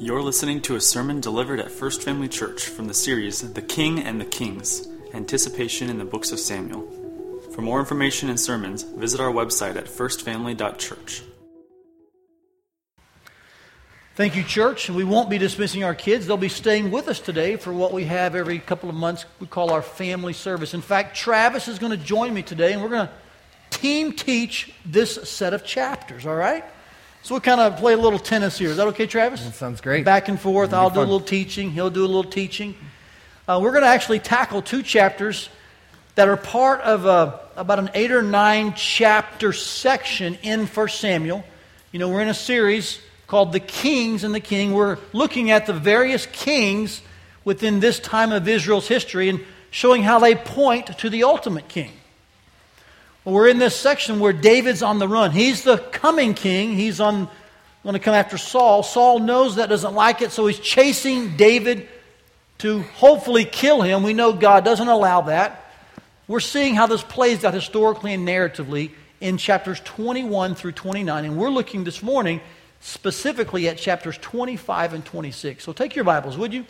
You're listening to a sermon delivered at First Family Church from the series The King and the Kings Anticipation in the Books of Samuel. For more information and sermons, visit our website at firstfamily.church. Thank you, church. We won't be dismissing our kids. They'll be staying with us today for what we have every couple of months we call our family service. In fact, Travis is going to join me today, and we're going to team teach this set of chapters, all right? So we'll kind of play a little tennis here. Is that okay, Travis? That sounds great. Back and forth. I'll do a little teaching. He'll do a little teaching. Uh, we're going to actually tackle two chapters that are part of a, about an eight or nine chapter section in 1 Samuel. You know, we're in a series called The Kings and the King. We're looking at the various kings within this time of Israel's history and showing how they point to the ultimate king. We're in this section where David's on the run. He's the coming king. He's on going to come after Saul. Saul knows that doesn't like it, so he's chasing David to hopefully kill him. We know God doesn't allow that. We're seeing how this plays out historically and narratively in chapters 21 through 29, and we're looking this morning specifically at chapters 25 and 26. So take your Bibles, would you?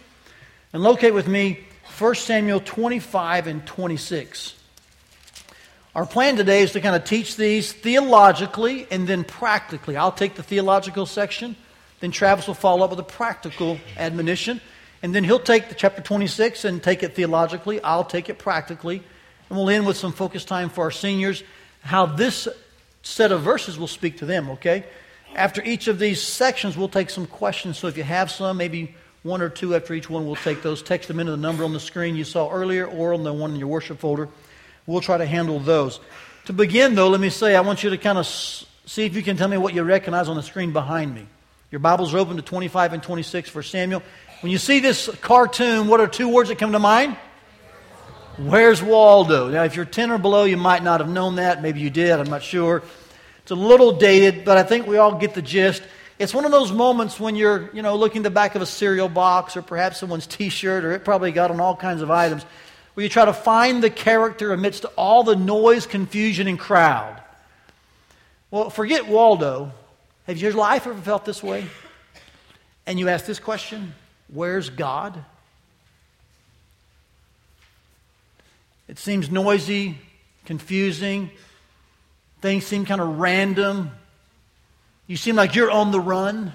And locate with me 1 Samuel 25 and 26. Our plan today is to kind of teach these theologically and then practically. I'll take the theological section, then Travis will follow up with a practical admonition, and then he'll take the chapter 26 and take it theologically. I'll take it practically, and we'll end with some focus time for our seniors, how this set of verses will speak to them, okay? After each of these sections, we'll take some questions. So if you have some, maybe one or two after each one, we'll take those. Text them into the number on the screen you saw earlier or on the one in your worship folder. We'll try to handle those. To begin, though, let me say I want you to kind of see if you can tell me what you recognize on the screen behind me. Your Bibles are open to 25 and 26 for Samuel. When you see this cartoon, what are two words that come to mind? Where's Waldo? Now, if you're 10 or below, you might not have known that. Maybe you did. I'm not sure. It's a little dated, but I think we all get the gist. It's one of those moments when you're, you know, looking the back of a cereal box or perhaps someone's T-shirt, or it probably got on all kinds of items, where you try to find the character amidst all the noise, confusion, and crowd. Well, forget Waldo. Have your life ever felt this way? And you ask this question: Where's God? It seems noisy, confusing. Things seem kind of random. You seem like you're on the run.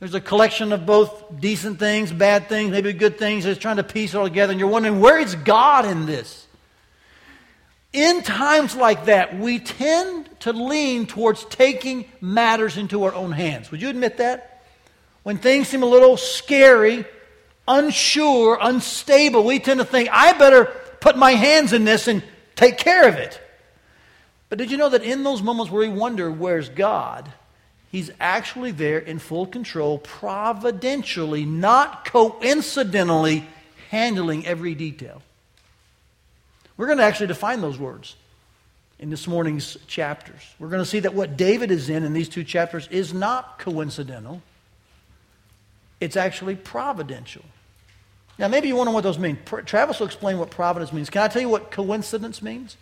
There's a collection of both decent things, bad things, maybe good things. It's trying to piece it all together, and you're wondering, where is God in this? In times like that, we tend to lean towards taking matters into our own hands. Would you admit that? When things seem a little scary, unsure, unstable, we tend to think, I better put my hands in this and take care of it. But did you know that in those moments where we wonder, where's God? He's actually there in full control, providentially, not coincidentally, handling every detail. We're going to actually define those words in this morning's chapters. We're going to see that what David is in in these two chapters is not coincidental, it's actually providential. Now, maybe you wonder what those mean. Travis will explain what providence means. Can I tell you what coincidence means?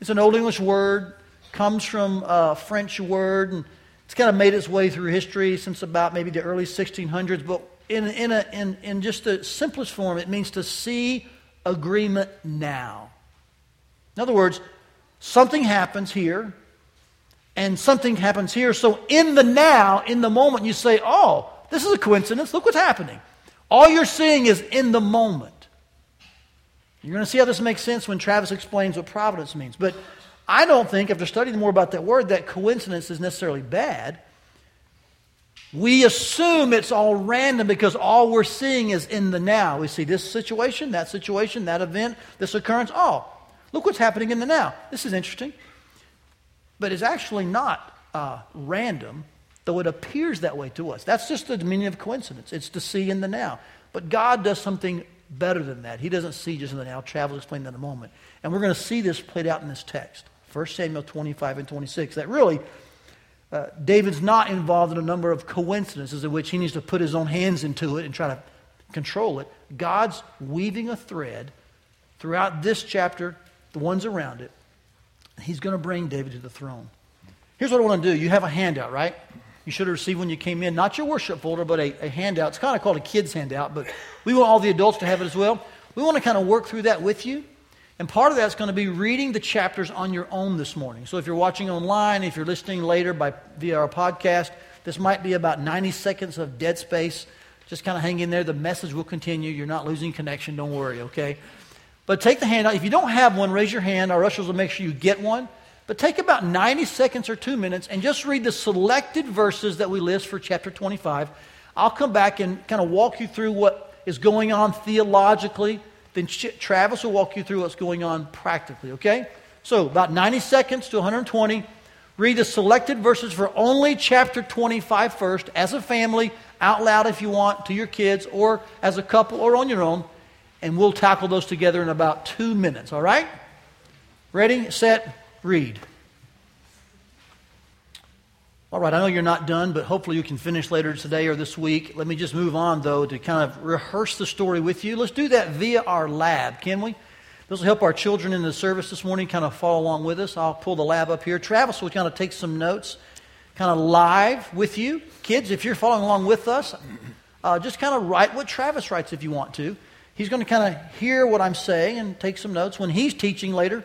It's an Old English word, comes from a French word, and it's kind of made its way through history since about maybe the early 1600s. But in, in, a, in, in just the simplest form, it means to see agreement now. In other words, something happens here, and something happens here. So in the now, in the moment, you say, oh, this is a coincidence. Look what's happening. All you're seeing is in the moment. You're going to see how this makes sense when Travis explains what providence means. But I don't think, after studying more about that word, that coincidence is necessarily bad. We assume it's all random because all we're seeing is in the now. We see this situation, that situation, that event, this occurrence. Oh, look what's happening in the now. This is interesting. But it's actually not uh, random, though it appears that way to us. That's just the meaning of coincidence. It's to see in the now. But God does something better than that. He doesn't see just in the now. Travis will explain that in a moment. And we're going to see this played out in this text 1 Samuel 25 and 26. That really, uh, David's not involved in a number of coincidences in which he needs to put his own hands into it and try to control it. God's weaving a thread throughout this chapter, the ones around it. He's going to bring David to the throne. Here's what I want to do. You have a handout, right? You should have received when you came in, not your worship folder, but a, a handout. It's kind of called a kid's handout, but we want all the adults to have it as well. We want to kind of work through that with you. And part of that's going to be reading the chapters on your own this morning. So if you're watching online, if you're listening later by via our podcast, this might be about 90 seconds of dead space. Just kind of hang in there. The message will continue. You're not losing connection. Don't worry, okay? But take the handout. If you don't have one, raise your hand. Our ushers will make sure you get one. But take about 90 seconds or two minutes and just read the selected verses that we list for chapter 25. I'll come back and kind of walk you through what is going on theologically then Travis will walk you through what's going on practically, okay? So, about 90 seconds to 120. Read the selected verses for only chapter 25 first, as a family, out loud if you want, to your kids, or as a couple, or on your own. And we'll tackle those together in about two minutes, all right? Ready, set, read. All right, I know you're not done, but hopefully you can finish later today or this week. Let me just move on, though, to kind of rehearse the story with you. Let's do that via our lab, can we? This will help our children in the service this morning kind of follow along with us. I'll pull the lab up here. Travis will kind of take some notes, kind of live with you. Kids, if you're following along with us, uh, just kind of write what Travis writes if you want to. He's going to kind of hear what I'm saying and take some notes. When he's teaching later,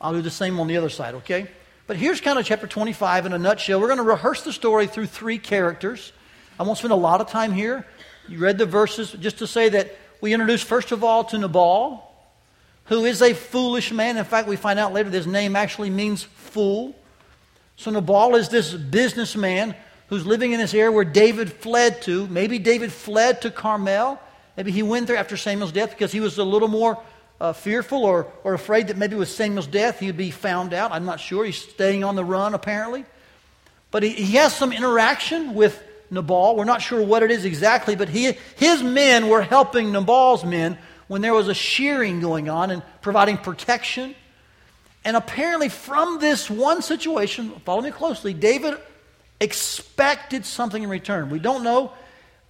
I'll do the same on the other side, okay? But here's kind of chapter 25 in a nutshell. We're going to rehearse the story through three characters. I won't spend a lot of time here. You read the verses just to say that we introduce, first of all, to Nabal, who is a foolish man. In fact, we find out later his name actually means fool. So Nabal is this businessman who's living in this area where David fled to. Maybe David fled to Carmel. Maybe he went there after Samuel's death because he was a little more uh, fearful or, or afraid that maybe with Samuel's death he'd be found out. I'm not sure. He's staying on the run, apparently. But he, he has some interaction with Nabal. We're not sure what it is exactly, but he, his men were helping Nabal's men when there was a shearing going on and providing protection. And apparently, from this one situation, follow me closely, David expected something in return. We don't know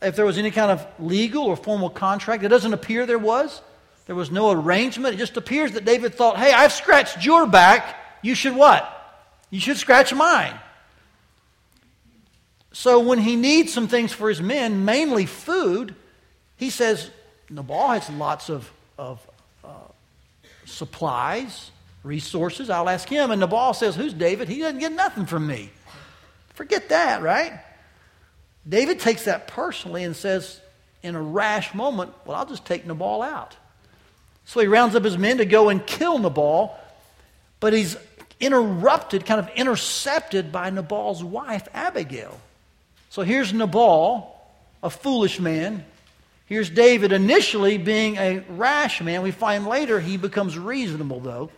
if there was any kind of legal or formal contract. It doesn't appear there was. There was no arrangement. It just appears that David thought, hey, I've scratched your back. You should what? You should scratch mine. So when he needs some things for his men, mainly food, he says, Nabal has lots of, of uh, supplies, resources. I'll ask him. And Nabal says, Who's David? He doesn't get nothing from me. Forget that, right? David takes that personally and says, in a rash moment, Well, I'll just take Nabal out. So he rounds up his men to go and kill Nabal, but he's interrupted, kind of intercepted by Nabal's wife, Abigail. So here's Nabal, a foolish man. Here's David, initially being a rash man. We find later he becomes reasonable, though.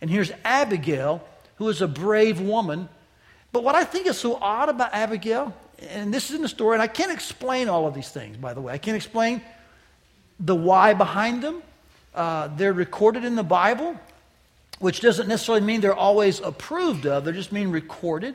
And here's Abigail, who is a brave woman. But what I think is so odd about Abigail, and this is in the story, and I can't explain all of these things, by the way. I can't explain the why behind them. Uh, they're recorded in the Bible, which doesn't necessarily mean they're always approved of, They're just mean recorded.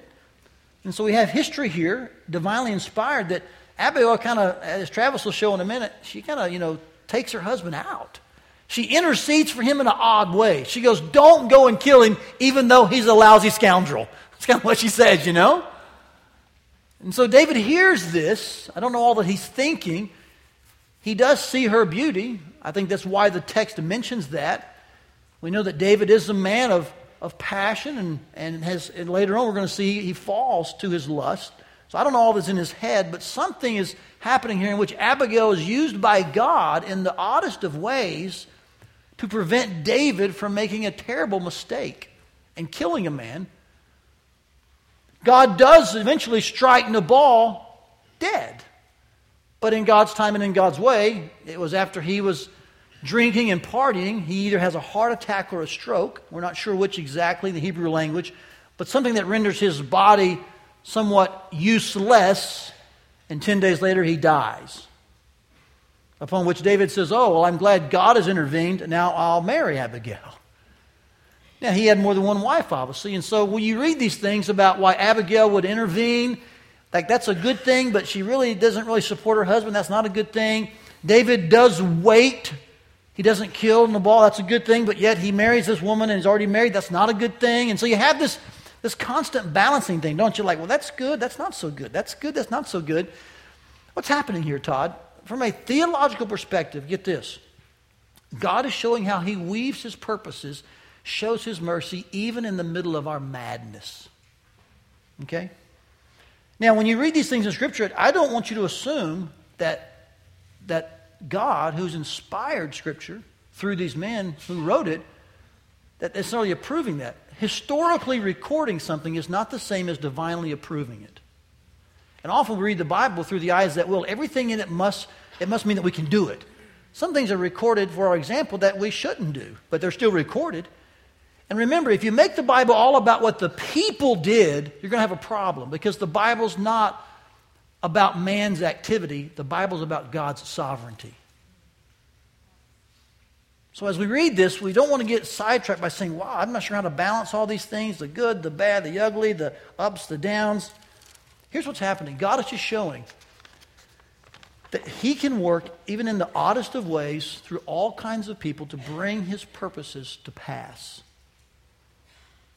And so we have history here, divinely inspired, that Abigail kind of, as Travis will show in a minute, she kind of, you know, takes her husband out. She intercedes for him in an odd way. She goes, Don't go and kill him, even though he's a lousy scoundrel. That's kind of what she says, you know? And so David hears this. I don't know all that he's thinking. He does see her beauty. I think that's why the text mentions that. We know that David is a man of, of passion, and, and, has, and later on we're going to see he falls to his lust. So I don't know all that's in his head, but something is happening here in which Abigail is used by God in the oddest of ways to prevent David from making a terrible mistake and killing a man. God does eventually strike Nabal dead. But in God's time and in God's way, it was after he was drinking and partying. He either has a heart attack or a stroke. We're not sure which exactly, the Hebrew language, but something that renders his body somewhat useless. And 10 days later, he dies. Upon which David says, Oh, well, I'm glad God has intervened. Now I'll marry Abigail. Now, he had more than one wife, obviously. And so when you read these things about why Abigail would intervene like that's a good thing, but she really doesn't really support her husband. That's not a good thing. David does wait. He doesn't kill Nabal. That's a good thing, but yet he marries this woman and is already married. That's not a good thing. And so you have this, this constant balancing thing, don't you? Like, well, that's good, that's not so good. That's good, that's not so good. What's happening here, Todd? From a theological perspective, get this. God is showing how he weaves his purposes, shows his mercy, even in the middle of our madness. Okay? Now, when you read these things in Scripture, I don't want you to assume that, that God, who's inspired Scripture through these men who wrote it, that necessarily approving that. Historically recording something is not the same as divinely approving it. And often we read the Bible through the eyes that will. Everything in it must, it must mean that we can do it. Some things are recorded, for our example, that we shouldn't do, but they're still recorded. And remember, if you make the Bible all about what the people did, you're going to have a problem because the Bible's not about man's activity, the Bible's about God's sovereignty. So as we read this, we don't want to get sidetracked by saying, wow, I'm not sure how to balance all these things the good, the bad, the ugly, the ups, the downs. Here's what's happening God is just showing that He can work, even in the oddest of ways, through all kinds of people to bring His purposes to pass.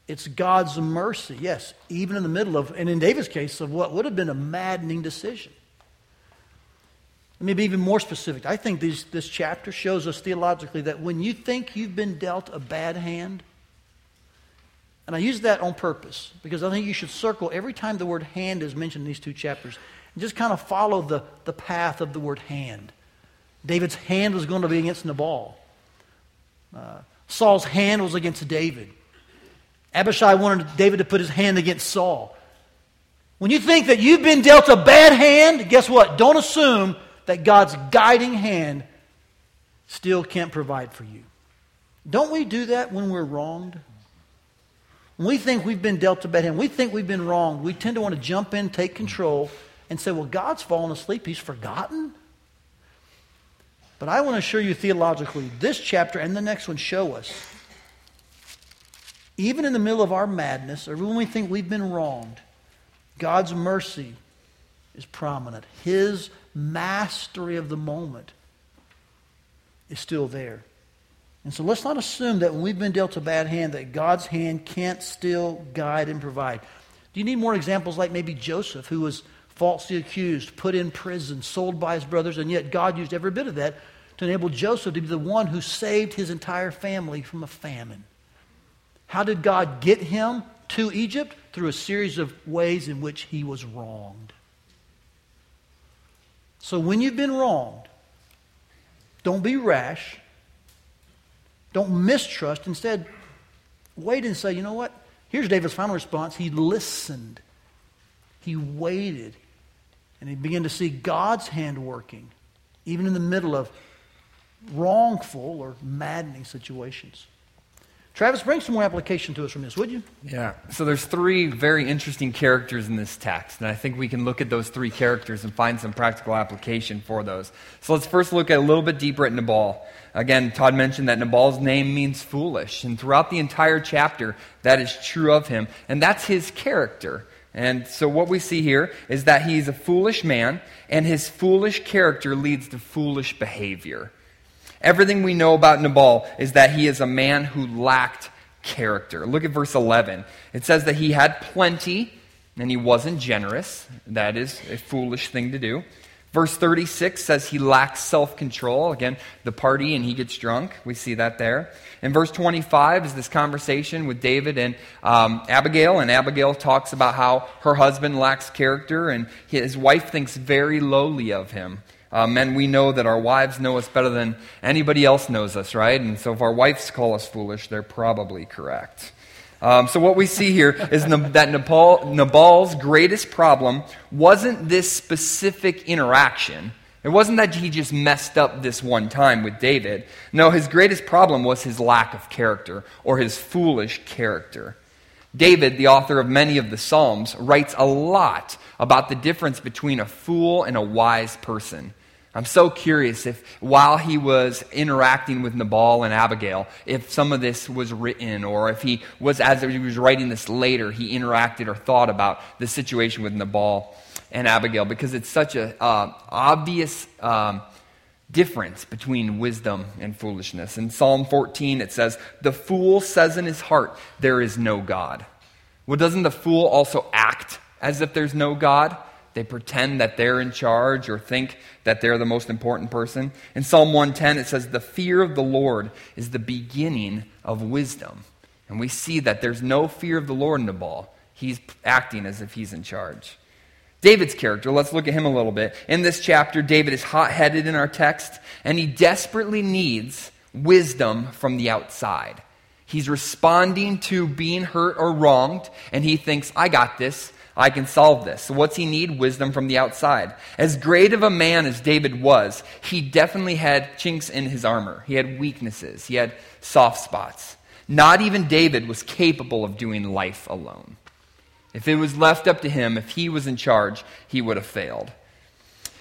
It's God's mercy, yes, even in the middle of, and in David's case, of what would have been a maddening decision. Let me be even more specific. I think these, this chapter shows us theologically that when you think you've been dealt a bad hand, and I use that on purpose because I think you should circle every time the word hand is mentioned in these two chapters and just kind of follow the, the path of the word hand. David's hand was going to be against Nabal. Uh, Saul's hand was against David. Abishai wanted David to put his hand against Saul. When you think that you've been dealt a bad hand, guess what? Don't assume that God's guiding hand still can't provide for you. Don't we do that when we're wronged? When we think we've been dealt a bad hand, we think we've been wronged, we tend to want to jump in, take control, and say, well, God's fallen asleep. He's forgotten. But I want to assure you theologically, this chapter and the next one show us, even in the middle of our madness, or when we think we've been wronged, God's mercy is prominent. His mastery of the moment is still there. And so let's not assume that when we've been dealt a bad hand, that God's hand can't still guide and provide. Do you need more examples like maybe Joseph, who was falsely accused, put in prison, sold by his brothers, and yet God used every bit of that to enable Joseph to be the one who saved his entire family from a famine? How did God get him to Egypt? Through a series of ways in which he was wronged. So when you've been wronged, don't be rash. Don't mistrust. Instead, wait and say, you know what? Here's David's final response. He listened, he waited, and he began to see God's hand working, even in the middle of wrongful or maddening situations. Travis, bring some more application to us from this, would you? Yeah. So there's three very interesting characters in this text, and I think we can look at those three characters and find some practical application for those. So let's first look at a little bit deeper at Nabal. Again, Todd mentioned that Nabal's name means foolish, and throughout the entire chapter, that is true of him, and that's his character. And so what we see here is that he's a foolish man, and his foolish character leads to foolish behavior. Everything we know about Nabal is that he is a man who lacked character. Look at verse 11. It says that he had plenty and he wasn't generous. That is a foolish thing to do. Verse 36 says he lacks self control. Again, the party and he gets drunk. We see that there. And verse 25 is this conversation with David and um, Abigail. And Abigail talks about how her husband lacks character and his wife thinks very lowly of him. Uh, men, we know that our wives know us better than anybody else knows us, right? And so if our wives call us foolish, they're probably correct. Um, so what we see here is that Nabal, Nabal's greatest problem wasn't this specific interaction. It wasn't that he just messed up this one time with David. No, his greatest problem was his lack of character or his foolish character. David, the author of many of the Psalms, writes a lot about the difference between a fool and a wise person. I'm so curious if while he was interacting with Nabal and Abigail, if some of this was written, or if he was, as he was writing this later, he interacted or thought about the situation with Nabal and Abigail, because it's such an uh, obvious um, difference between wisdom and foolishness. In Psalm 14, it says, The fool says in his heart, There is no God. Well, doesn't the fool also act as if there's no God? They pretend that they're in charge or think that they're the most important person. In Psalm 110, it says, The fear of the Lord is the beginning of wisdom. And we see that there's no fear of the Lord in Nabal. He's acting as if he's in charge. David's character, let's look at him a little bit. In this chapter, David is hot headed in our text, and he desperately needs wisdom from the outside. He's responding to being hurt or wronged, and he thinks, I got this. I can solve this. So, what's he need? Wisdom from the outside. As great of a man as David was, he definitely had chinks in his armor. He had weaknesses, he had soft spots. Not even David was capable of doing life alone. If it was left up to him, if he was in charge, he would have failed.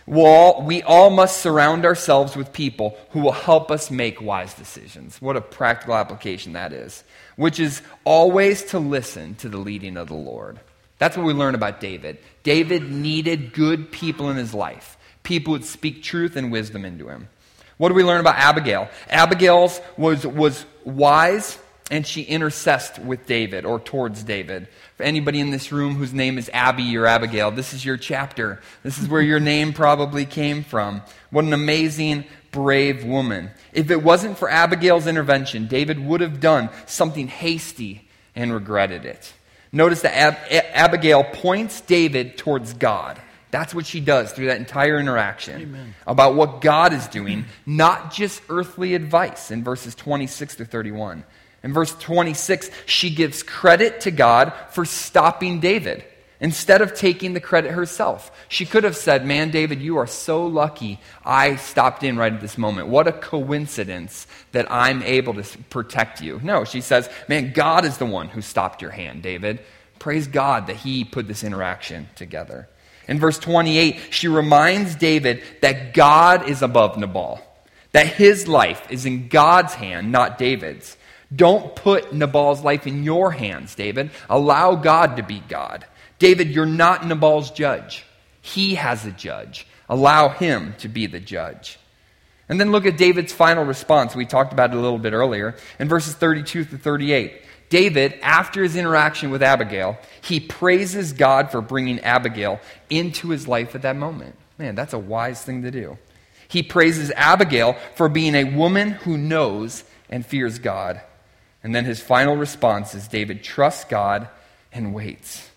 Well, we all must surround ourselves with people who will help us make wise decisions. What a practical application that is, which is always to listen to the leading of the Lord. That's what we learn about David. David needed good people in his life, people would speak truth and wisdom into him. What do we learn about Abigail? Abigail was, was wise and she intercessed with David or towards David. For anybody in this room whose name is Abby or Abigail, this is your chapter. This is where your name probably came from. What an amazing, brave woman. If it wasn't for Abigail's intervention, David would have done something hasty and regretted it. Notice that Ab- Abigail points David towards God. That's what she does through that entire interaction Amen. about what God is doing, not just earthly advice in verses 26 to 31. In verse 26, she gives credit to God for stopping David instead of taking the credit herself. She could have said, Man, David, you are so lucky I stopped in right at this moment. What a coincidence that I'm able to protect you. No, she says, Man, God is the one who stopped your hand, David. Praise God that he put this interaction together. In verse 28, she reminds David that God is above Nabal, that his life is in God's hand, not David's. Don't put Nabal's life in your hands, David. Allow God to be God. David, you're not Nabal's judge. He has a judge. Allow him to be the judge. And then look at David's final response. We talked about it a little bit earlier in verses 32 to 38. David, after his interaction with Abigail, he praises God for bringing Abigail into his life at that moment. Man, that's a wise thing to do. He praises Abigail for being a woman who knows and fears God. And then his final response is David trusts God and waits.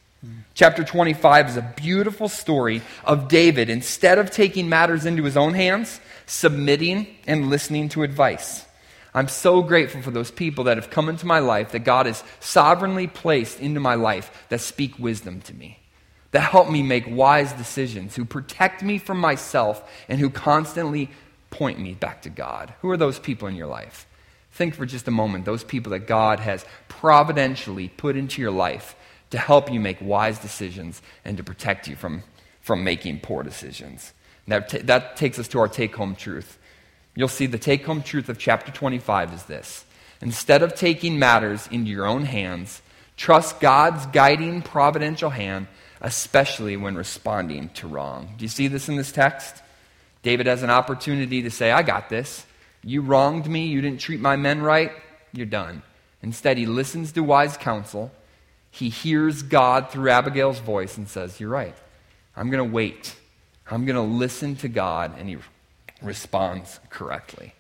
Chapter 25 is a beautiful story of David, instead of taking matters into his own hands, submitting and listening to advice. I'm so grateful for those people that have come into my life that God has sovereignly placed into my life that speak wisdom to me, that help me make wise decisions, who protect me from myself, and who constantly point me back to God. Who are those people in your life? Think for just a moment those people that God has providentially put into your life to help you make wise decisions and to protect you from, from making poor decisions. That, t- that takes us to our take home truth. You'll see the take home truth of chapter 25 is this instead of taking matters into your own hands, trust God's guiding providential hand, especially when responding to wrong. Do you see this in this text? David has an opportunity to say, I got this. You wronged me. You didn't treat my men right. You're done. Instead, he listens to wise counsel he hears God through Abigail's voice and says, You're right. I'm going to wait. I'm going to listen to God. And he responds correctly.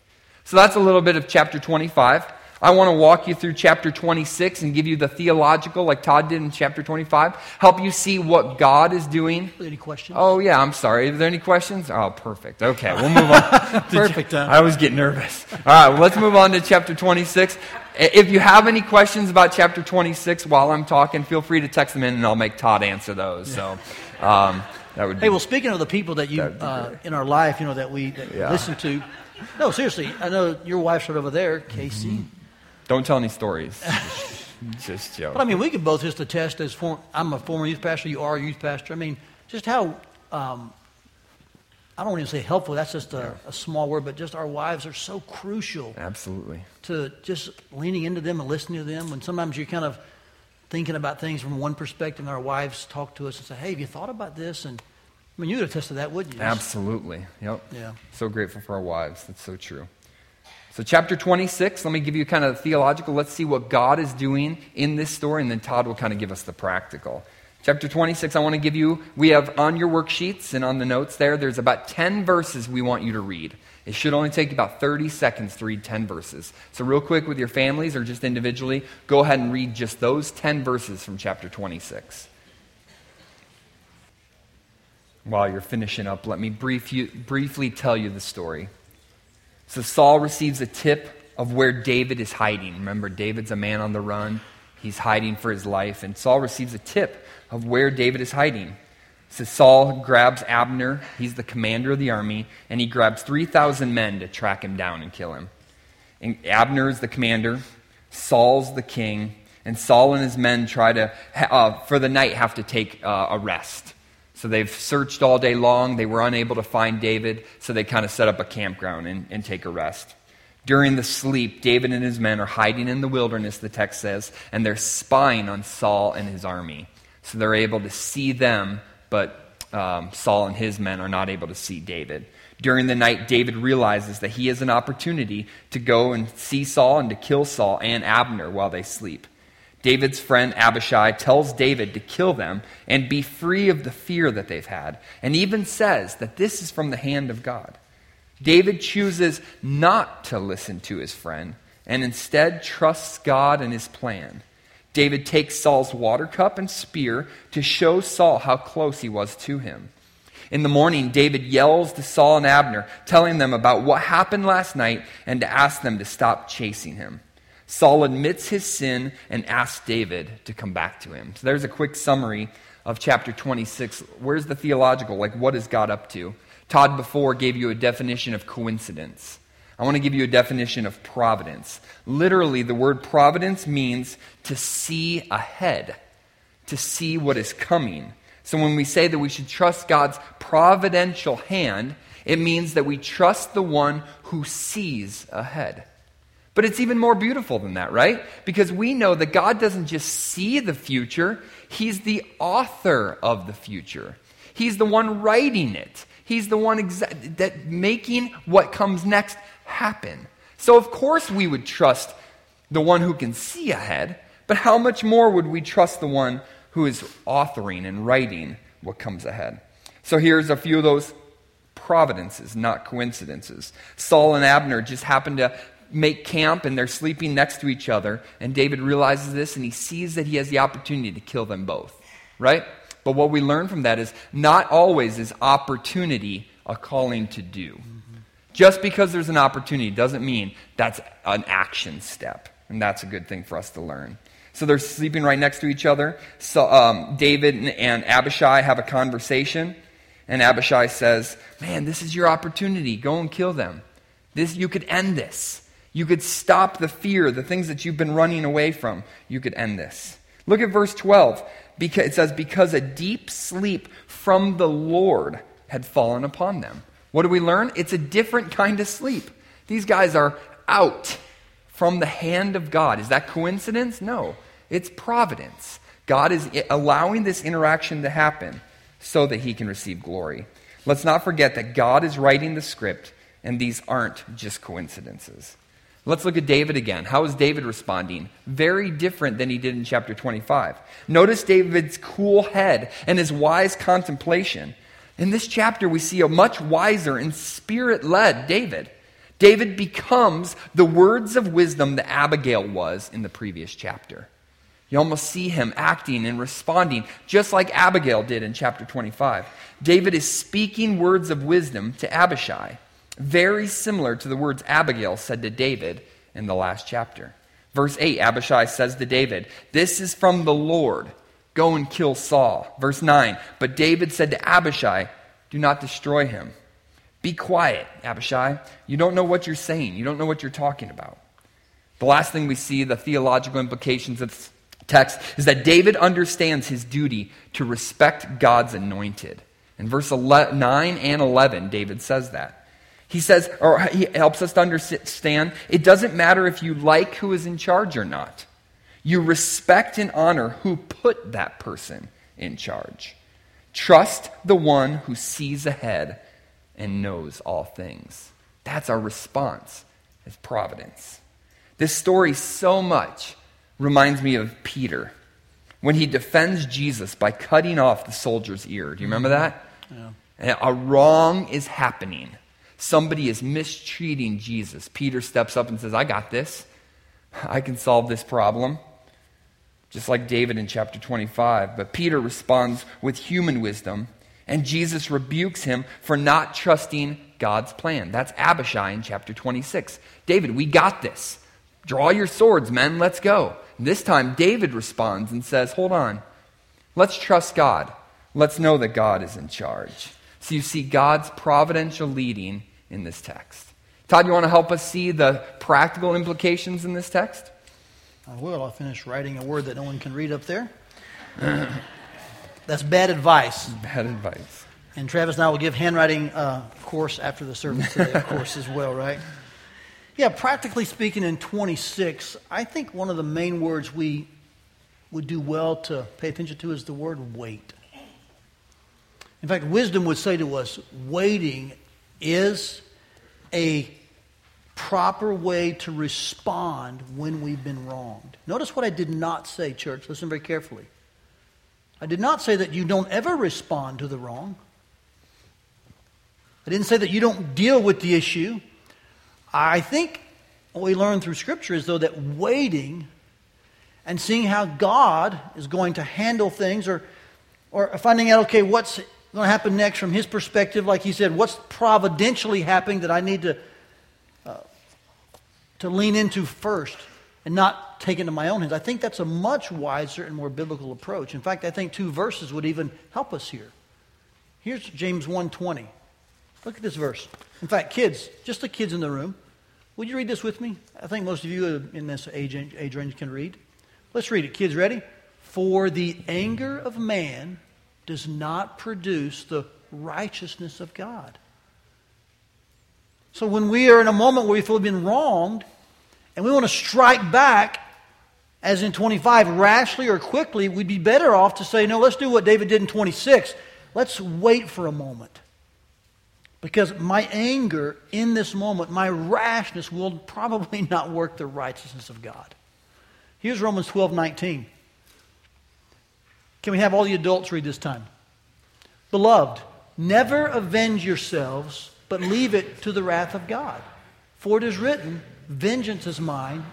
So that's a little bit of chapter 25. I want to walk you through chapter 26 and give you the theological, like Todd did in chapter 25. Help you see what God is doing. Any questions? Oh, yeah, I'm sorry. Are there any questions? Oh, perfect. Okay, we'll move on. perfect. I always get nervous. All right, well, let's move on to chapter 26. If you have any questions about chapter 26 while I'm talking, feel free to text them in and I'll make Todd answer those. So um, that would Hey, well, speaking of the people that you, uh, in our life, you know, that we that yeah. listen to, no, seriously, I know your wife's right over there, Casey. Mm-hmm. Don't tell any stories. just joke. But I mean, we can both just attest as form, I'm a former youth pastor, you are a youth pastor. I mean, just how um, I don't want to say helpful, that's just a, yeah. a, small word, but just our wives are so crucial. Absolutely. To just leaning into them and listening to them. When sometimes you're kind of thinking about things from one perspective, and our wives talk to us and say, hey, have you thought about this? And I mean, you would attest to that, wouldn't you? Absolutely. Yep. Yeah. So grateful for our wives. That's so true. So, chapter 26, let me give you kind of the theological. Let's see what God is doing in this story, and then Todd will kind of give us the practical. Chapter 26, I want to give you, we have on your worksheets and on the notes there, there's about 10 verses we want you to read. It should only take you about 30 seconds to read 10 verses. So, real quick with your families or just individually, go ahead and read just those 10 verses from chapter 26. While you're finishing up, let me brief you, briefly tell you the story. So Saul receives a tip of where David is hiding. Remember, David's a man on the run. He's hiding for his life. And Saul receives a tip of where David is hiding. So Saul grabs Abner, he's the commander of the army, and he grabs 3,000 men to track him down and kill him. And Abner is the commander, Saul's the king, and Saul and his men try to, uh, for the night, have to take uh, a rest. So they've searched all day long. They were unable to find David, so they kind of set up a campground and, and take a rest. During the sleep, David and his men are hiding in the wilderness, the text says, and they're spying on Saul and his army. So they're able to see them, but um, Saul and his men are not able to see David. During the night, David realizes that he has an opportunity to go and see Saul and to kill Saul and Abner while they sleep. David's friend Abishai tells David to kill them and be free of the fear that they've had, and even says that this is from the hand of God. David chooses not to listen to his friend and instead trusts God and his plan. David takes Saul's water cup and spear to show Saul how close he was to him. In the morning, David yells to Saul and Abner, telling them about what happened last night and to ask them to stop chasing him. Saul admits his sin and asks David to come back to him. So there's a quick summary of chapter 26. Where's the theological? Like, what is God up to? Todd before gave you a definition of coincidence. I want to give you a definition of providence. Literally, the word providence means to see ahead, to see what is coming. So when we say that we should trust God's providential hand, it means that we trust the one who sees ahead. But it's even more beautiful than that, right? Because we know that God doesn't just see the future, He's the author of the future. He's the one writing it. He's the one exa- that making what comes next happen. So of course we would trust the one who can see ahead, but how much more would we trust the one who is authoring and writing what comes ahead? So here's a few of those providences, not coincidences. Saul and Abner just happened to make camp and they're sleeping next to each other. And David realizes this and he sees that he has the opportunity to kill them both. Right? But what we learn from that is not always is opportunity a calling to do. Just because there's an opportunity doesn't mean that's an action step. And that's a good thing for us to learn. So they're sleeping right next to each other. So um, David and Abishai have a conversation. And Abishai says, Man, this is your opportunity. Go and kill them. This, you could end this. You could stop the fear, the things that you've been running away from. You could end this. Look at verse 12. Because, it says, Because a deep sleep from the Lord had fallen upon them. What do we learn? It's a different kind of sleep. These guys are out from the hand of God. Is that coincidence? No. It's providence. God is allowing this interaction to happen so that he can receive glory. Let's not forget that God is writing the script, and these aren't just coincidences. Let's look at David again. How is David responding? Very different than he did in chapter 25. Notice David's cool head and his wise contemplation. In this chapter, we see a much wiser and spirit led David. David becomes the words of wisdom that Abigail was in the previous chapter. You almost see him acting and responding just like Abigail did in chapter 25. David is speaking words of wisdom to Abishai. Very similar to the words Abigail said to David in the last chapter. Verse 8, Abishai says to David, This is from the Lord. Go and kill Saul. Verse 9, But David said to Abishai, Do not destroy him. Be quiet, Abishai. You don't know what you're saying, you don't know what you're talking about. The last thing we see, the theological implications of this text, is that David understands his duty to respect God's anointed. In verse 11, 9 and 11, David says that. He says, or he helps us to understand, it doesn't matter if you like who is in charge or not. You respect and honor who put that person in charge. Trust the one who sees ahead and knows all things. That's our response is providence. This story so much reminds me of Peter when he defends Jesus by cutting off the soldier's ear. Do you remember that? Yeah. A wrong is happening. Somebody is mistreating Jesus. Peter steps up and says, I got this. I can solve this problem. Just like David in chapter 25. But Peter responds with human wisdom, and Jesus rebukes him for not trusting God's plan. That's Abishai in chapter 26. David, we got this. Draw your swords, men, let's go. This time, David responds and says, Hold on. Let's trust God. Let's know that God is in charge. So you see God's providential leading in this text. Todd, you want to help us see the practical implications in this text? I will. I'll finish writing a word that no one can read up there. That's bad advice. Bad advice. And Travis and I will give handwriting uh, course after the service today, of course, as well, right? Yeah, practically speaking, in 26, I think one of the main words we would do well to pay attention to is the word wait. In fact, wisdom would say to us waiting is a proper way to respond when we've been wronged. Notice what I did not say, church. Listen very carefully. I did not say that you don't ever respond to the wrong. I didn't say that you don't deal with the issue. I think what we learn through Scripture is, though, that waiting and seeing how God is going to handle things or, or finding out, okay, what's going to happen next from His perspective, like He said, what's providentially happening that I need to, uh, to lean into first and not take into my own hands. I think that's a much wiser and more biblical approach. In fact, I think two verses would even help us here. Here's James 1:20. Look at this verse. In fact, kids, just the kids in the room, would you read this with me? I think most of you in this age, age range can read. Let's read it. Kids, ready? For the anger of man does not produce the righteousness of God. So when we are in a moment where we feel we've been wronged and we want to strike back, as in 25, rashly or quickly, we'd be better off to say, no, let's do what David did in 26. Let's wait for a moment. Because my anger in this moment, my rashness will probably not work the righteousness of God. Here's Romans 12 19. Can we have all the adults read this time? Beloved, never avenge yourselves, but leave it to the wrath of God. For it is written, Vengeance is mine,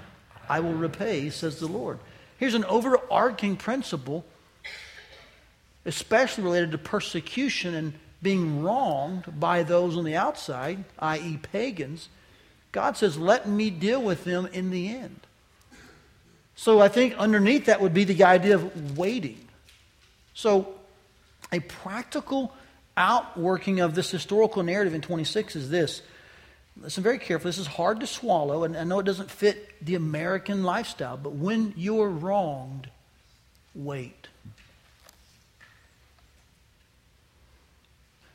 I will repay, says the Lord. Here's an overarching principle, especially related to persecution and being wronged by those on the outside, i.e., pagans, God says, let me deal with them in the end. So I think underneath that would be the idea of waiting. So a practical outworking of this historical narrative in 26 is this. Listen very carefully. This is hard to swallow, and I know it doesn't fit the American lifestyle, but when you're wronged, wait.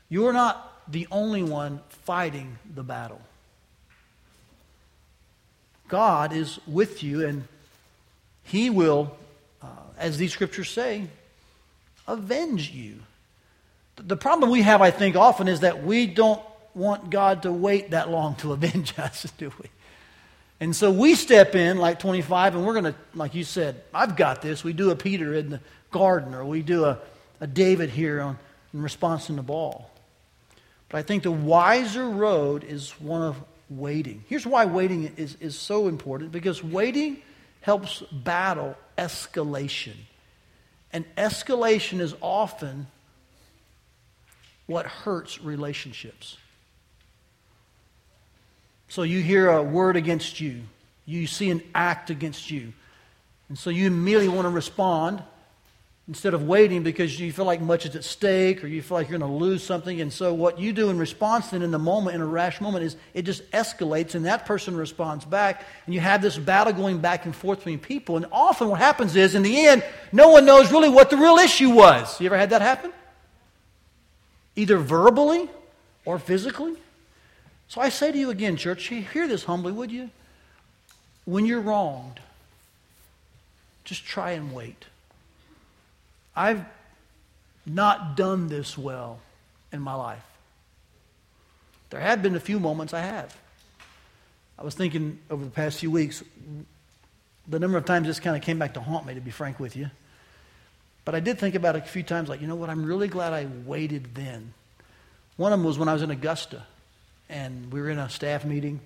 You're not the only one fighting the battle. God is with you, and He will, uh, as these scriptures say, avenge you. The problem we have, I think, often is that we don't want God to wait that long to avenge us, do we? And so we step in like 25, and we're going to, like you said, I've got this. We do a Peter in the garden, or we do a, a David here on, in response to Nabal. But I think the wiser road is one of waiting. Here's why waiting is, is so important because waiting helps battle escalation. And escalation is often what hurts relationships. So you hear a word against you, you see an act against you, and so you immediately want to respond instead of waiting because you feel like much is at stake or you feel like you're going to lose something. And so, what you do in response then in the moment, in a rash moment, is it just escalates and that person responds back. And you have this battle going back and forth between people. And often, what happens is, in the end, no one knows really what the real issue was. You ever had that happen? Either verbally or physically? So, I say to you again, church, hear this humbly, would you? When you're wronged, just try and wait. I've not done this well in my life. There have been a few moments I have. I was thinking over the past few weeks, the number of times this kind of came back to haunt me, to be frank with you. But I did think about it a few times, like, you know what, I'm really glad I waited then. One of them was when I was in Augusta, and we were in a staff meeting.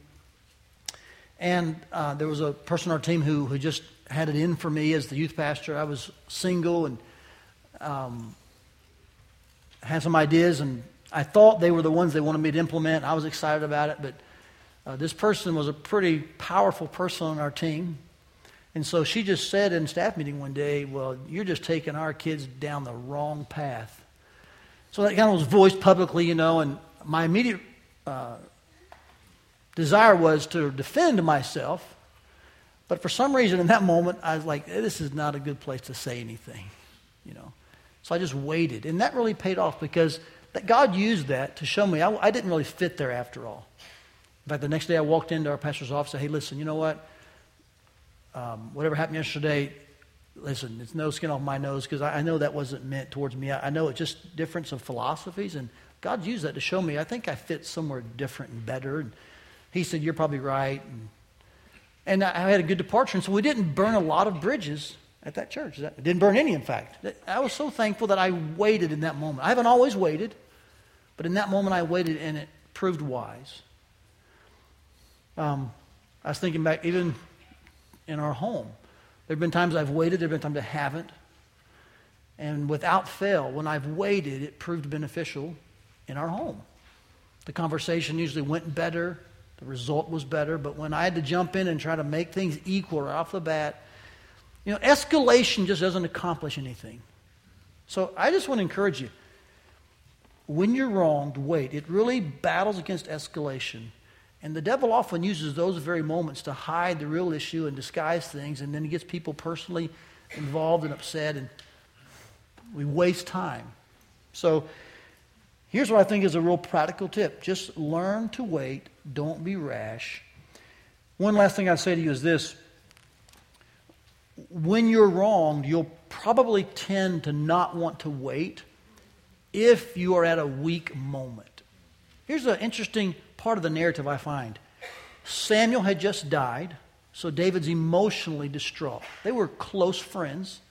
And uh, there was a person on our team who, who just had it in for me as the youth pastor. I was single and um, had some ideas, and I thought they were the ones they wanted me to implement. I was excited about it, but uh, this person was a pretty powerful person on our team. And so she just said in staff meeting one day, Well, you're just taking our kids down the wrong path. So that kind of was voiced publicly, you know, and my immediate uh, desire was to defend myself. But for some reason in that moment, I was like, This is not a good place to say anything, you know. So I just waited. And that really paid off because that God used that to show me I, I didn't really fit there after all. In fact, the next day I walked into our pastor's office and said, Hey, listen, you know what? Um, whatever happened yesterday, listen, it's no skin off my nose because I, I, know that wasn't meant towards me. I, I, know it's just difference of philosophies, and God used that to show me I think I fit somewhere different and better. And He said, You're probably right. And, and I had a good departure. And so we didn't burn a lot of bridges at that church. I didn't burn any, in fact. I was so thankful that I waited in that moment. I haven't always waited, but in that moment I waited, and it proved wise. Um, I was thinking back, even in our home. There have been times I've waited, there have been times I haven't. And without fail, when I've waited, it proved beneficial in our home. The conversation usually went better, the result was better, but when I had to jump in and try to make things equal right off the bat, you know, escalation just doesn't accomplish anything. So I just want to encourage you when you're wronged, wait. It really battles against escalation. And the devil often uses those very moments to hide the real issue and disguise things, and then he gets people personally involved and upset, and we waste time. So here's what I think is a real practical tip just learn to wait, don't be rash. One last thing I'd say to you is this when you're wronged, you'll probably tend to not want to wait if you are at a weak moment. Here's an interesting part of the narrative I find. Samuel had just died, so David's emotionally distraught. They were close friends.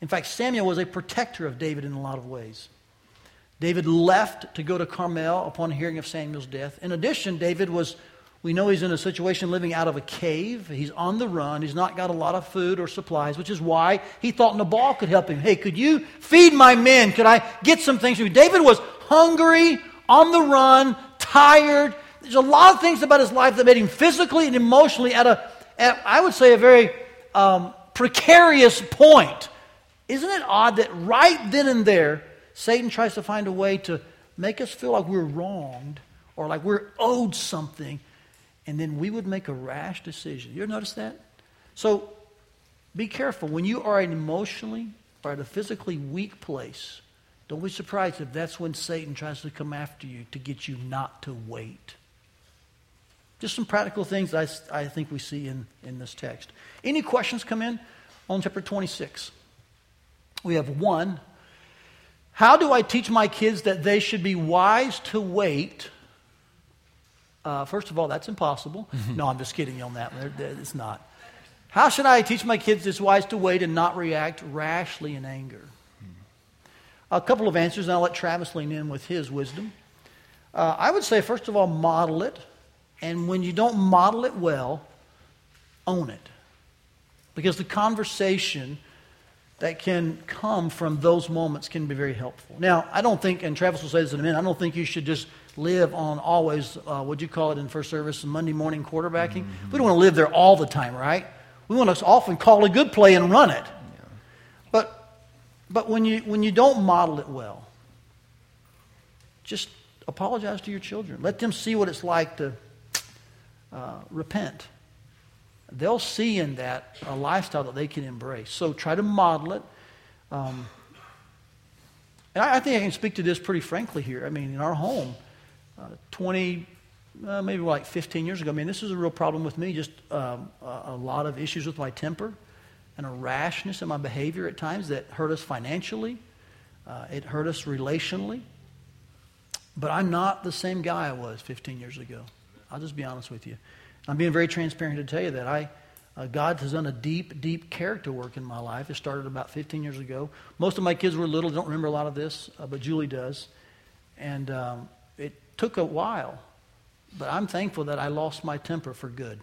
In fact, Samuel was a protector of David in a lot of ways. David left to go to Carmel upon hearing of Samuel's death. In addition, David was, we know he's in a situation living out of a cave. He's on the run. He's not got a lot of food or supplies, which is why he thought Nabal could help him. Hey, could you feed my men? Could I get some things from you? David was hungry, on the run, tired. There's a lot of things about his life that made him physically and emotionally at a, at, I would say, a very um, precarious point. Isn't it odd that right then and there, Satan tries to find a way to make us feel like we're wronged or like we're owed something, and then we would make a rash decision. You ever notice that? So be careful. When you are emotionally or at a physically weak place, don't be surprised if that's when Satan tries to come after you to get you not to wait. Just some practical things I, I think we see in, in this text. Any questions come in on chapter 26? We have one. How do I teach my kids that they should be wise to wait? Uh, first of all, that's impossible. no, I'm just kidding you on that. It's not. How should I teach my kids this wise to wait and not react rashly in anger? A couple of answers, and I'll let Travis lean in with his wisdom. Uh, I would say, first of all, model it. And when you don't model it well, own it. Because the conversation that can come from those moments can be very helpful. Now, I don't think, and Travis will say this in a minute, I don't think you should just live on always, uh, what do you call it in first service, Monday morning quarterbacking. Mm-hmm. We don't want to live there all the time, right? We want to often call a good play and run it. Yeah. But but when you, when you don't model it well, just apologize to your children. Let them see what it's like to uh, repent. They'll see in that a lifestyle that they can embrace. So try to model it. Um, and I, I, think I can speak to this pretty frankly here. I mean, in our home, 20, uh, maybe like 15 years ago, I mean, this is a real problem with me, just um, a, lot of issues with my temper and a rashness in my behavior at times that hurt us financially, uh, it hurt us relationally. But I'm not the same guy I was 15 years ago. I'll just be honest with you. I'm being very transparent to tell you that I, uh, God has done a deep, deep character work in my life. It started about 15 years ago. Most of my kids were little, don't remember a lot of this, uh, but Julie does. And um, took a while, but I'm thankful that I lost my temper for good.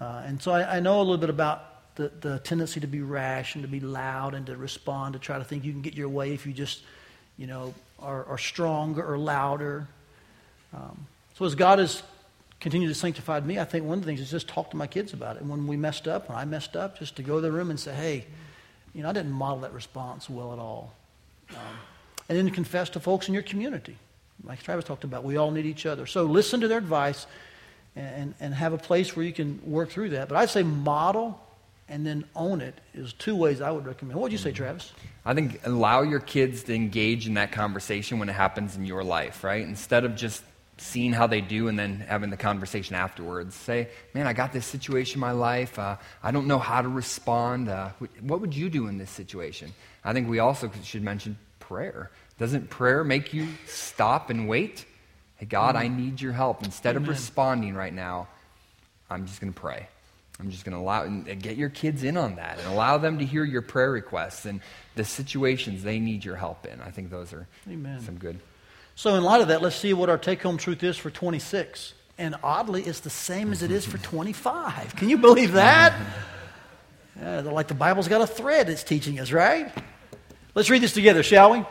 Uh, and so I, I, know a little bit about the, the tendency to be rash and to be loud and to respond, to try to think you can get your way if you just, you know, are, are stronger or louder. Um, so as God has continued to sanctify me, I think one of the things is just talk to my kids about it. And when we messed up, when I messed up, just to go to the room and say, hey, you know, I didn't model that response well at all. Um, and then confess to folks in your community. Like Travis talked about, we all need each other. So listen to their advice and, and have a place where you can work through that. But I'd say model and then own it is two ways I would recommend. What would you say, Travis? I think allow your kids to engage in that conversation when it happens in your life, right? Instead of just seeing how they do and then having the conversation afterwards. Say, man, I got this situation in my life. Uh, I don't know how to respond. Uh, what would you do in this situation? I think we also should mention prayer. Doesn't prayer make you stop and wait? Hey, God, I mm. need your help. Instead Amen. of responding right now, I'm just going to pray. I'm just going to allow and get your kids in on that and allow them to hear your prayer requests and the situations they need your help in. I think those are Amen. some good. So, in light of that, let's see what our take home truth is for 26. And oddly, it's the same as it is for 25. Can you believe that? Yeah, like the Bible's got a thread it's teaching us, right? Let's read this together, shall we?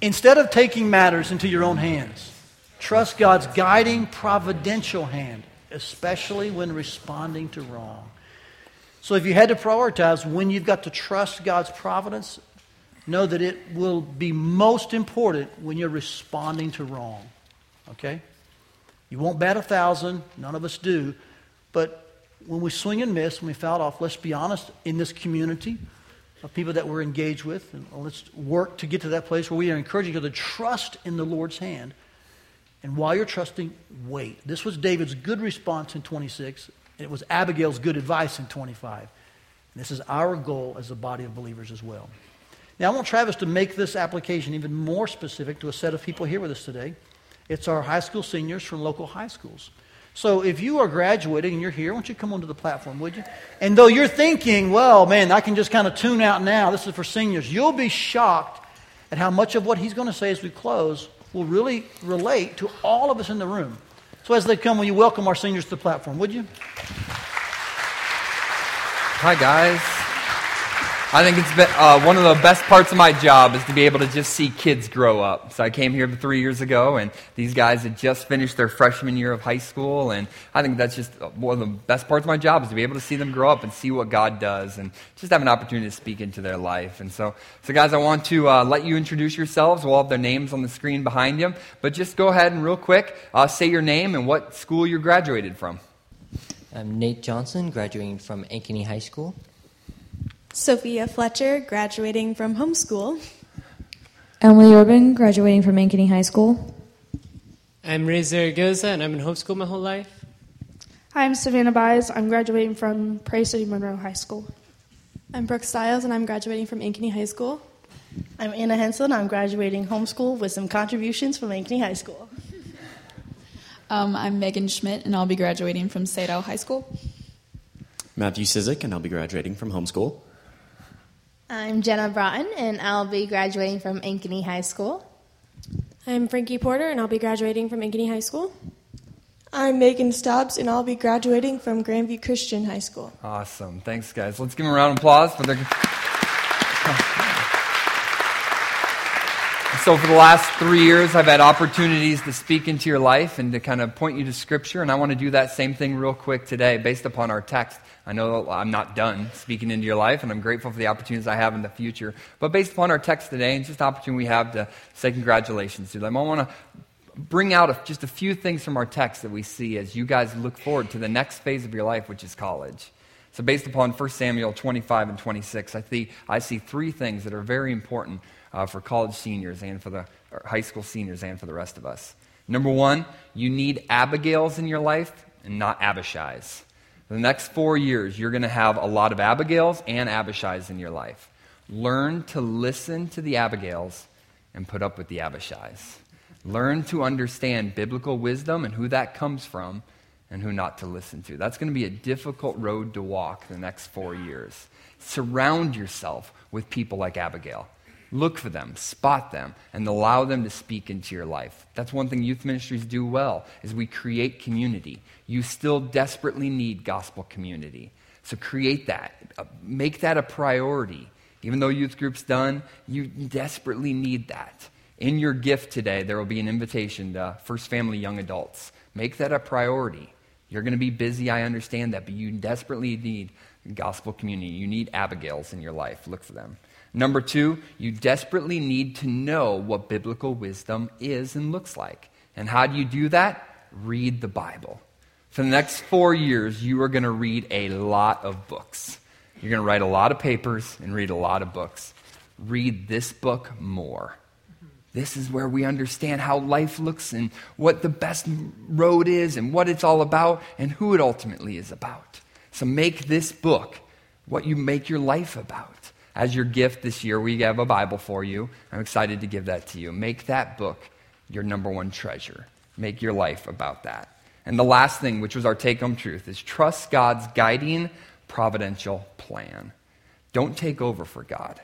Instead of taking matters into your own hands, Trust God's guiding providential hand, especially when responding to wrong. So if you had to prioritize when you've got to trust God's providence, know that it will be most important when you're responding to wrong. Okay? You won't bat a thousand, none of us do, but when we swing and miss, when we foul off, let's be honest, in this community of people that we're engaged with, and let's work to get to that place where we are encouraging you to trust in the Lord's hand and while you're trusting, wait. This was David's good response in 26. And it was Abigail's good advice in 25. And this is our goal as a body of believers as well. Now, I want Travis to make this application even more specific to a set of people here with us today. It's our high school seniors from local high schools. So if you are graduating and you're here, why don't you come onto the platform, would you? And though you're thinking, well, man, I can just kind of tune out now, this is for seniors, you'll be shocked at how much of what he's going to say as we close will really relate to all of us in the room. So as they come, will you welcome our seniors to the platform, would you? Hi, guys. I think it's been uh, one of the best parts of my job is to be able to just see kids grow up. So I came here three years ago, and these guys had just finished their freshman year of high school, and I think that's just one of the best parts of my job is to be able to see them grow up and see what God does, and just have an opportunity to speak into their life. And so, so guys, I want to uh, let you introduce yourselves. We'll have their names on the screen behind you, but just go ahead and real quick uh, say your name and what school you graduated from. I'm Nate Johnson, graduating from Ankeny High School. Sophia Fletcher, graduating from homeschool. Emily Urban, graduating from Ankeny High School. I'm Ray Zaragoza, and I've been homeschooled my whole life. Hi, I'm Savannah Baez. I'm graduating from Prairie City Monroe High School. I'm Brooke Stiles, and I'm graduating from Ankeny High School. I'm Anna Henson. I'm graduating homeschool with some contributions from Ankeny High School. Um, I'm Megan Schmidt, and I'll be graduating from Saydel High School. Matthew Sizik, and I'll be graduating from homeschool. I'm Jenna Broughton, and I'll be graduating from Ankeny High School. I'm Frankie Porter, and I'll be graduating from Ankeny High School. I'm Megan Stubbs, and I'll be graduating from Grandview Christian High School. Awesome. Thanks, guys. Let's give them a round of applause for their. So, for the last three years, I've had opportunities to speak into your life and to kind of point you to Scripture, and I want to do that same thing real quick today based upon our text. I know I'm not done speaking into your life, and I'm grateful for the opportunities I have in the future. But based upon our text today and just the opportunity we have to say congratulations to them, I want to bring out just a few things from our text that we see as you guys look forward to the next phase of your life, which is college. So, based upon 1 Samuel 25 and 26, I see, I see three things that are very important uh, for college seniors and for the high school seniors and for the rest of us. Number one, you need Abigails in your life and not Abishais. For the next four years, you're going to have a lot of Abigails and Abishais in your life. Learn to listen to the Abigails and put up with the Abishais. Learn to understand biblical wisdom and who that comes from, and who not to listen to. That's going to be a difficult road to walk the next four years. Surround yourself with people like Abigail. Look for them, spot them, and allow them to speak into your life. That's one thing youth ministries do well is we create community. You still desperately need gospel community. So create that. Uh, make that a priority. Even though youth group's done, you desperately need that. In your gift today, there will be an invitation to First Family Young Adults. Make that a priority. You're going to be busy, I understand that, but you desperately need gospel community. You need Abigails in your life. Look for them. Number two, you desperately need to know what biblical wisdom is and looks like. And how do you do that? Read the Bible. For the next four years, you are going to read a lot of books. You're going to write a lot of papers and read a lot of books. Read this book more. This is where we understand how life looks and what the best road is and what it's all about and who it ultimately is about. So make this book what you make your life about. As your gift this year, we have a Bible for you. I'm excited to give that to you. Make that book your number one treasure. Make your life about that. And the last thing, which was our take home truth, is trust God's guiding providential plan. Don't take over for God.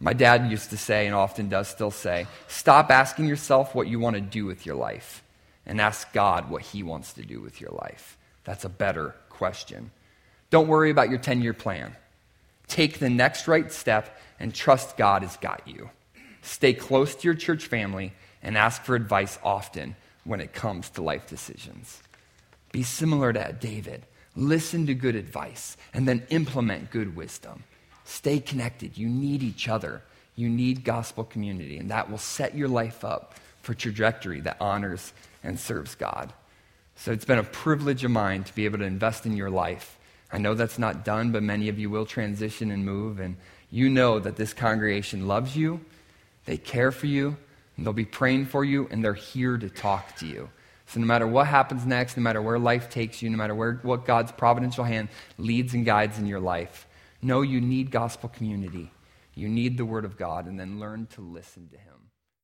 My dad used to say, and often does still say, stop asking yourself what you want to do with your life and ask God what he wants to do with your life. That's a better question. Don't worry about your 10 year plan. Take the next right step and trust God has got you. Stay close to your church family and ask for advice often when it comes to life decisions. Be similar to David. Listen to good advice and then implement good wisdom. Stay connected. You need each other. You need gospel community, and that will set your life up for trajectory that honors and serves God. So it's been a privilege of mine to be able to invest in your life. I know that's not done, but many of you will transition and move, and you know that this congregation loves you, they care for you, and they'll be praying for you, and they're here to talk to you. So, no matter what happens next, no matter where life takes you, no matter where, what God's providential hand leads and guides in your life, know you need gospel community. You need the Word of God, and then learn to listen to Him.